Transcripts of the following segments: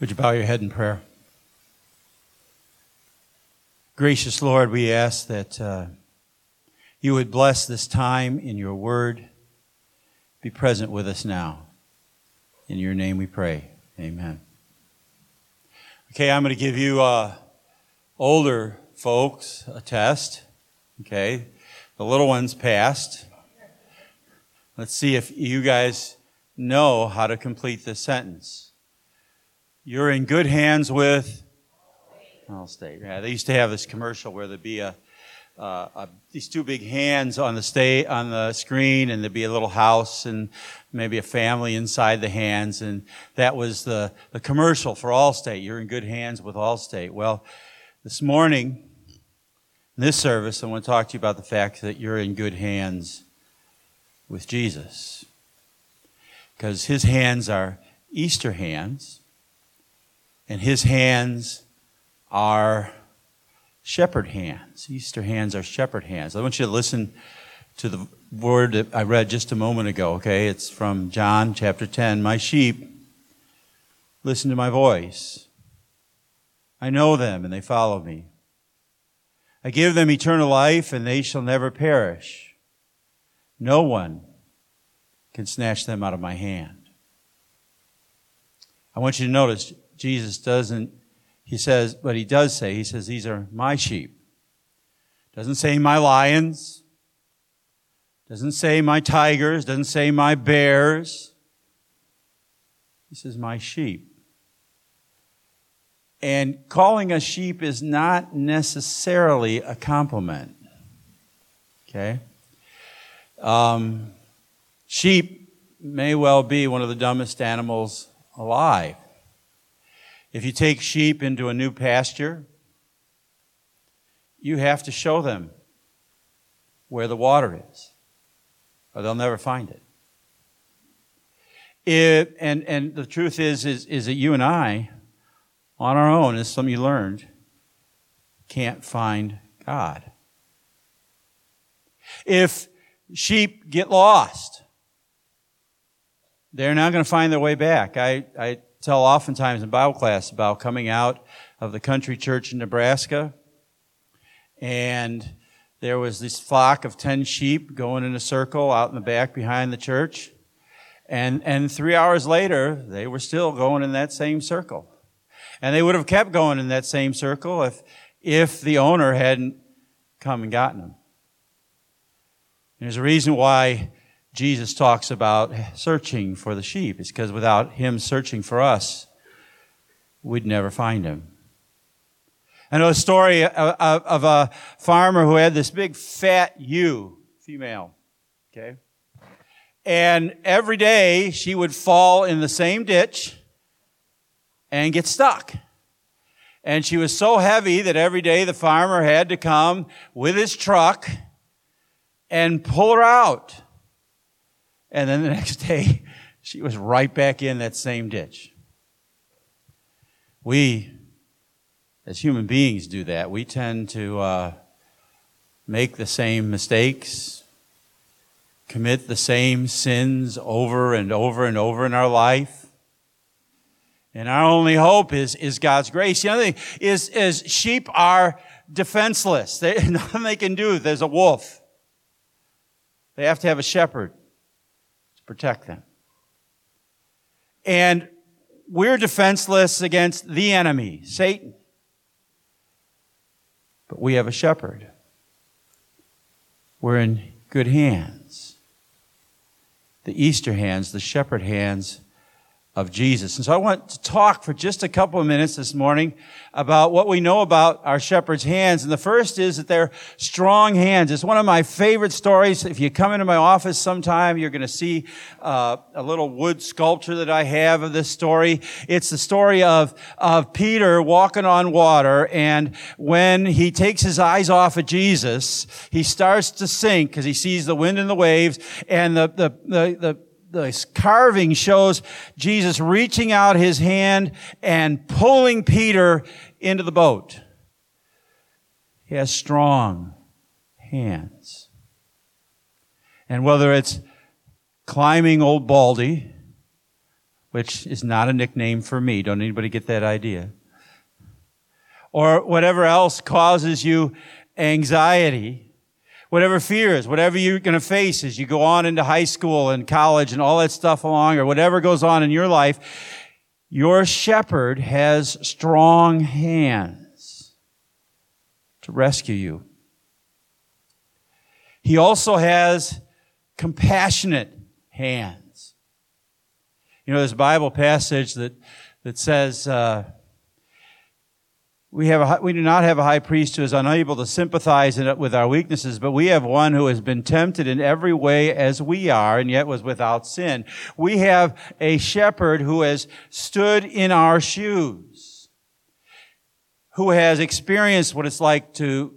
Would you bow your head in prayer? Gracious Lord, we ask that uh, you would bless this time in your word. Be present with us now. In your name we pray. Amen. Okay, I'm going to give you uh, older folks a test. Okay, the little ones passed. Let's see if you guys know how to complete this sentence. You're in good hands with Allstate. Yeah, they used to have this commercial where there'd be a, uh, a, these two big hands on the state on the screen, and there'd be a little house and maybe a family inside the hands, and that was the the commercial for Allstate. You're in good hands with Allstate. Well, this morning, in this service, I want to talk to you about the fact that you're in good hands with Jesus, because His hands are Easter hands and his hands are shepherd hands. Easter hands are shepherd hands. I want you to listen to the word that I read just a moment ago, okay? It's from John chapter 10. My sheep listen to my voice. I know them and they follow me. I give them eternal life and they shall never perish. No one can snatch them out of my hand. I want you to notice Jesus doesn't, he says, but he does say, he says, these are my sheep. Doesn't say my lions. Doesn't say my tigers. Doesn't say my bears. He says my sheep. And calling a sheep is not necessarily a compliment. Okay? Um, sheep may well be one of the dumbest animals alive. If you take sheep into a new pasture, you have to show them where the water is, or they'll never find it. And, and the truth is, is, is that you and I, on our own, as some of you learned, can't find God. If sheep get lost, they're not going to find their way back. I, I tell oftentimes in Bible class about coming out of the country church in Nebraska. And there was this flock of 10 sheep going in a circle out in the back behind the church. And, and three hours later, they were still going in that same circle. And they would have kept going in that same circle if, if the owner hadn't come and gotten them. And There's a reason why Jesus talks about searching for the sheep. It's because without him searching for us, we'd never find him. I know a story of a farmer who had this big fat ewe, female, okay? And every day she would fall in the same ditch and get stuck. And she was so heavy that every day the farmer had to come with his truck and pull her out. And then the next day, she was right back in that same ditch. We, as human beings, do that. We tend to uh, make the same mistakes, commit the same sins over and over and over in our life. And our only hope is, is God's grace. The other thing is, is sheep are defenseless. They, nothing they can do. There's a wolf. They have to have a shepherd protect them. And we're defenseless against the enemy, Satan. But we have a shepherd. We're in good hands. The Easter hands, the shepherd hands of Jesus. And so I want to talk for just a couple of minutes this morning about what we know about our shepherd's hands. And the first is that they're strong hands. It's one of my favorite stories. If you come into my office sometime, you're going to see uh, a little wood sculpture that I have of this story. It's the story of, of Peter walking on water. And when he takes his eyes off of Jesus, he starts to sink because he sees the wind and the waves and the, the, the, the this carving shows Jesus reaching out his hand and pulling Peter into the boat. He has strong hands. And whether it's climbing Old Baldy which is not a nickname for me. Don't anybody get that idea? Or whatever else causes you anxiety, whatever fears, whatever you're going to face as you go on into high school and college and all that stuff along, or whatever goes on in your life, your shepherd has strong hands to rescue you. He also has compassionate hands. You know, there's a Bible passage that, that says, uh, we, have a, we do not have a high priest who is unable to sympathize with our weaknesses, but we have one who has been tempted in every way as we are, and yet was without sin. We have a shepherd who has stood in our shoes, who has experienced what it's like to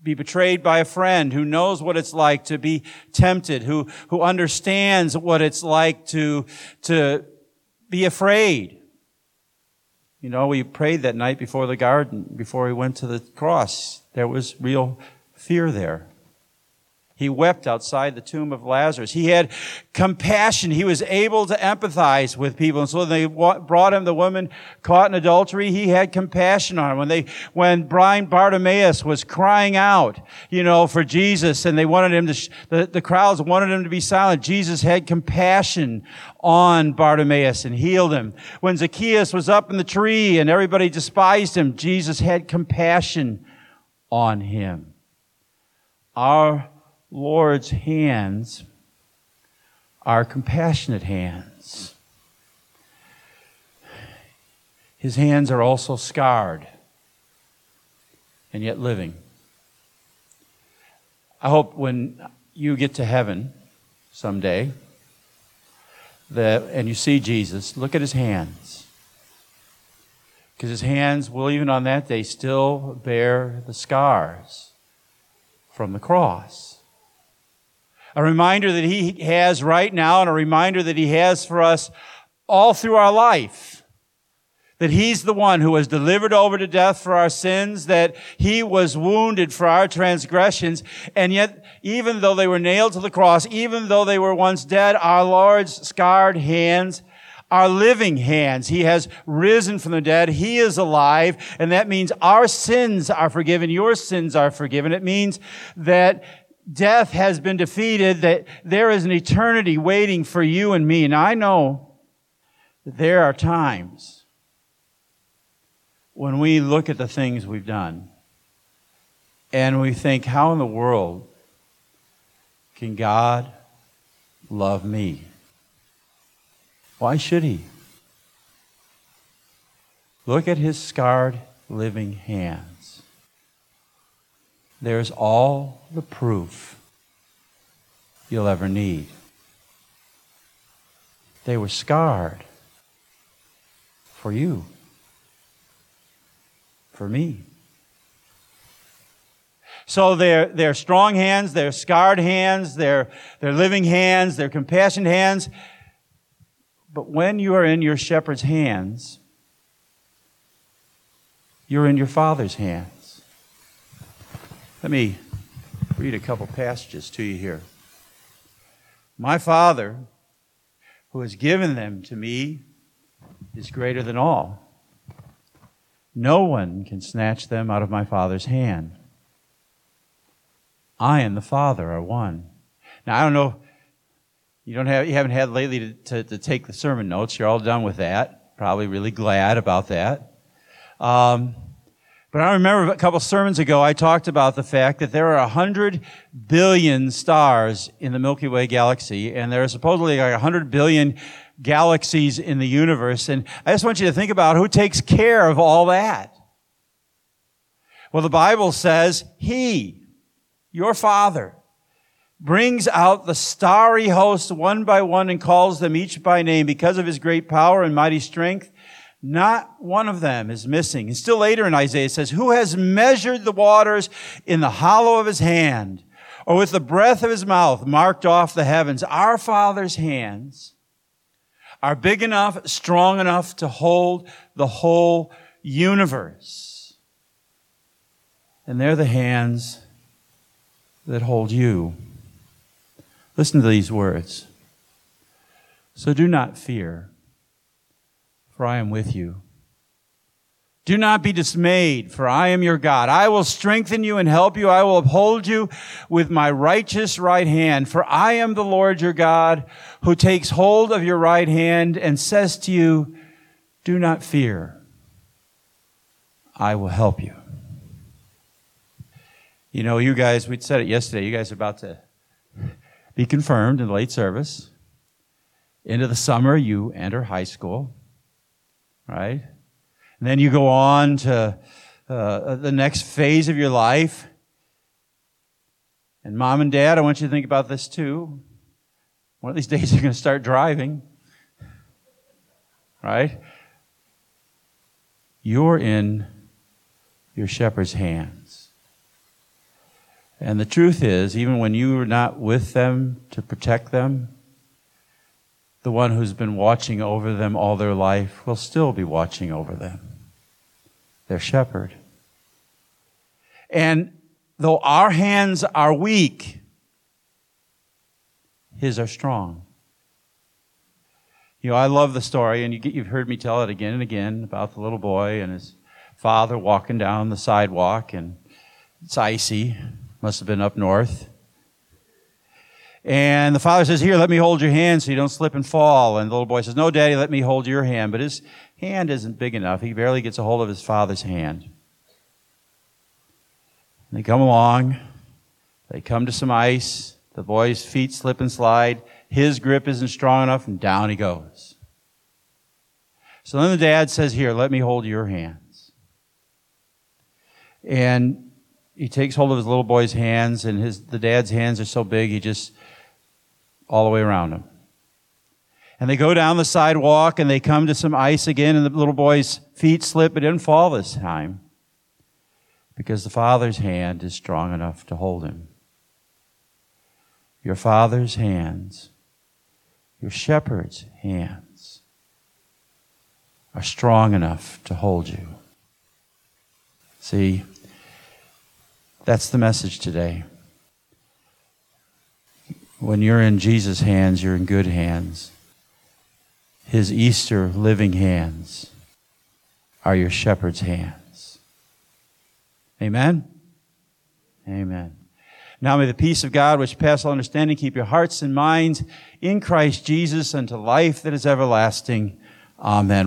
be betrayed by a friend, who knows what it's like to be tempted, who, who understands what it's like to, to be afraid. You know, we prayed that night before the garden, before we went to the cross. There was real fear there. He wept outside the tomb of Lazarus. He had compassion. He was able to empathize with people. And so they brought him the woman caught in adultery. He had compassion on. When they, when blind Bartimaeus was crying out, you know, for Jesus and they wanted him to, the, the crowds wanted him to be silent. Jesus had compassion on Bartimaeus and healed him. When Zacchaeus was up in the tree and everybody despised him, Jesus had compassion on him. Our Lord's hands are compassionate hands. His hands are also scarred and yet living. I hope when you get to heaven someday that and you see Jesus, look at his hands. Because his hands will even on that day still bear the scars from the cross a reminder that He has right now, and a reminder that He has for us all through our life. That He's the one who was delivered over to death for our sins, that He was wounded for our transgressions, and yet, even though they were nailed to the cross, even though they were once dead, our Lord's scarred hands are living hands. He has risen from the dead. He is alive. And that means our sins are forgiven. Your sins are forgiven. It means that death has been defeated, that there is an eternity waiting for you and me. And I know that there are times when we look at the things we've done and we think, how in the world can God love me? Why should He? Look at His scarred living hand there's all the proof you'll ever need. They were scarred for you, for me. So they're, strong hands, they're scarred hands, they're living hands, they're compassionate hands. But when you are in your shepherd's hands, you're in your father's hands. Let me read a couple passages to you here. My Father, who has given them to me, is greater than all. No one can snatch them out of my Father's hand. I and the Father are one. Now, I don't know, you, don't have, you haven't had lately to, to, to take the sermon notes. You're all done with that. Probably really glad about that. Um, but I remember a couple sermons ago, I talked about the fact that there are 100 billion stars in the Milky Way galaxy, and there are supposedly like 100 billion galaxies in the universe. And I just want you to think about who takes care of all that. Well, the Bible says He, your Father, brings out the starry host one by one and calls them each by name because of His great power and mighty strength. Not one of them is missing. And still later in Isaiah says, Who has measured the waters in the hollow of his hand, or with the breath of his mouth marked off the heavens? Our Father's hands are big enough, strong enough to hold the whole universe. And they're the hands that hold you. Listen to these words. So do not fear for I am with you. Do not be dismayed, for I am your God. I will strengthen you and help you. I will uphold you with my righteous right hand, for I am the Lord your God, who takes hold of your right hand and says to you, Do not fear. I will help you. You know, you guys, we said it yesterday, you guys are about to be confirmed in late service. Into the summer, you enter high school, right? And then you go on to uh, the next phase of your life. And mom and dad, I want you to think about this too. One of these days you're going to start driving, right? You're in your shepherd's hands. And the truth is, even when you are not with them to protect them, the one who's been watching over them all their life will still be watching over them. Their shepherd. And though our hands are weak, his are strong. You know, I love the story, and you have heard me tell it again and again about the little boy and his father walking down the sidewalk, and it's icy. Must have been up north. And the father says, Here, let me hold your hand so you don't slip and fall. And the little boy says, No, daddy, let me hold your hand. But his hand isn't big enough. He barely gets a hold of his father's hand. And they come along. They come to some ice. The boy's feet slip and slide. His grip isn't strong enough, and down he goes. So then the dad says, Here, let me hold your hands. And he takes hold of his little boy's hands, and his, the dad's hands are so big, he just all the way around him. And they go down the sidewalk and they come to some ice again, and the little boy's feet slip, but didn't fall this time because the father's hand is strong enough to hold him. Your father's hands, your shepherd's hands, are strong enough to hold you. See, that's the message today. When you're in Jesus' hands, you're in good hands. His Easter living hands are your shepherd's hands. Amen? Amen. Now may the peace of God, which passes all understanding, keep your hearts and minds in Christ Jesus unto life that is everlasting. Amen.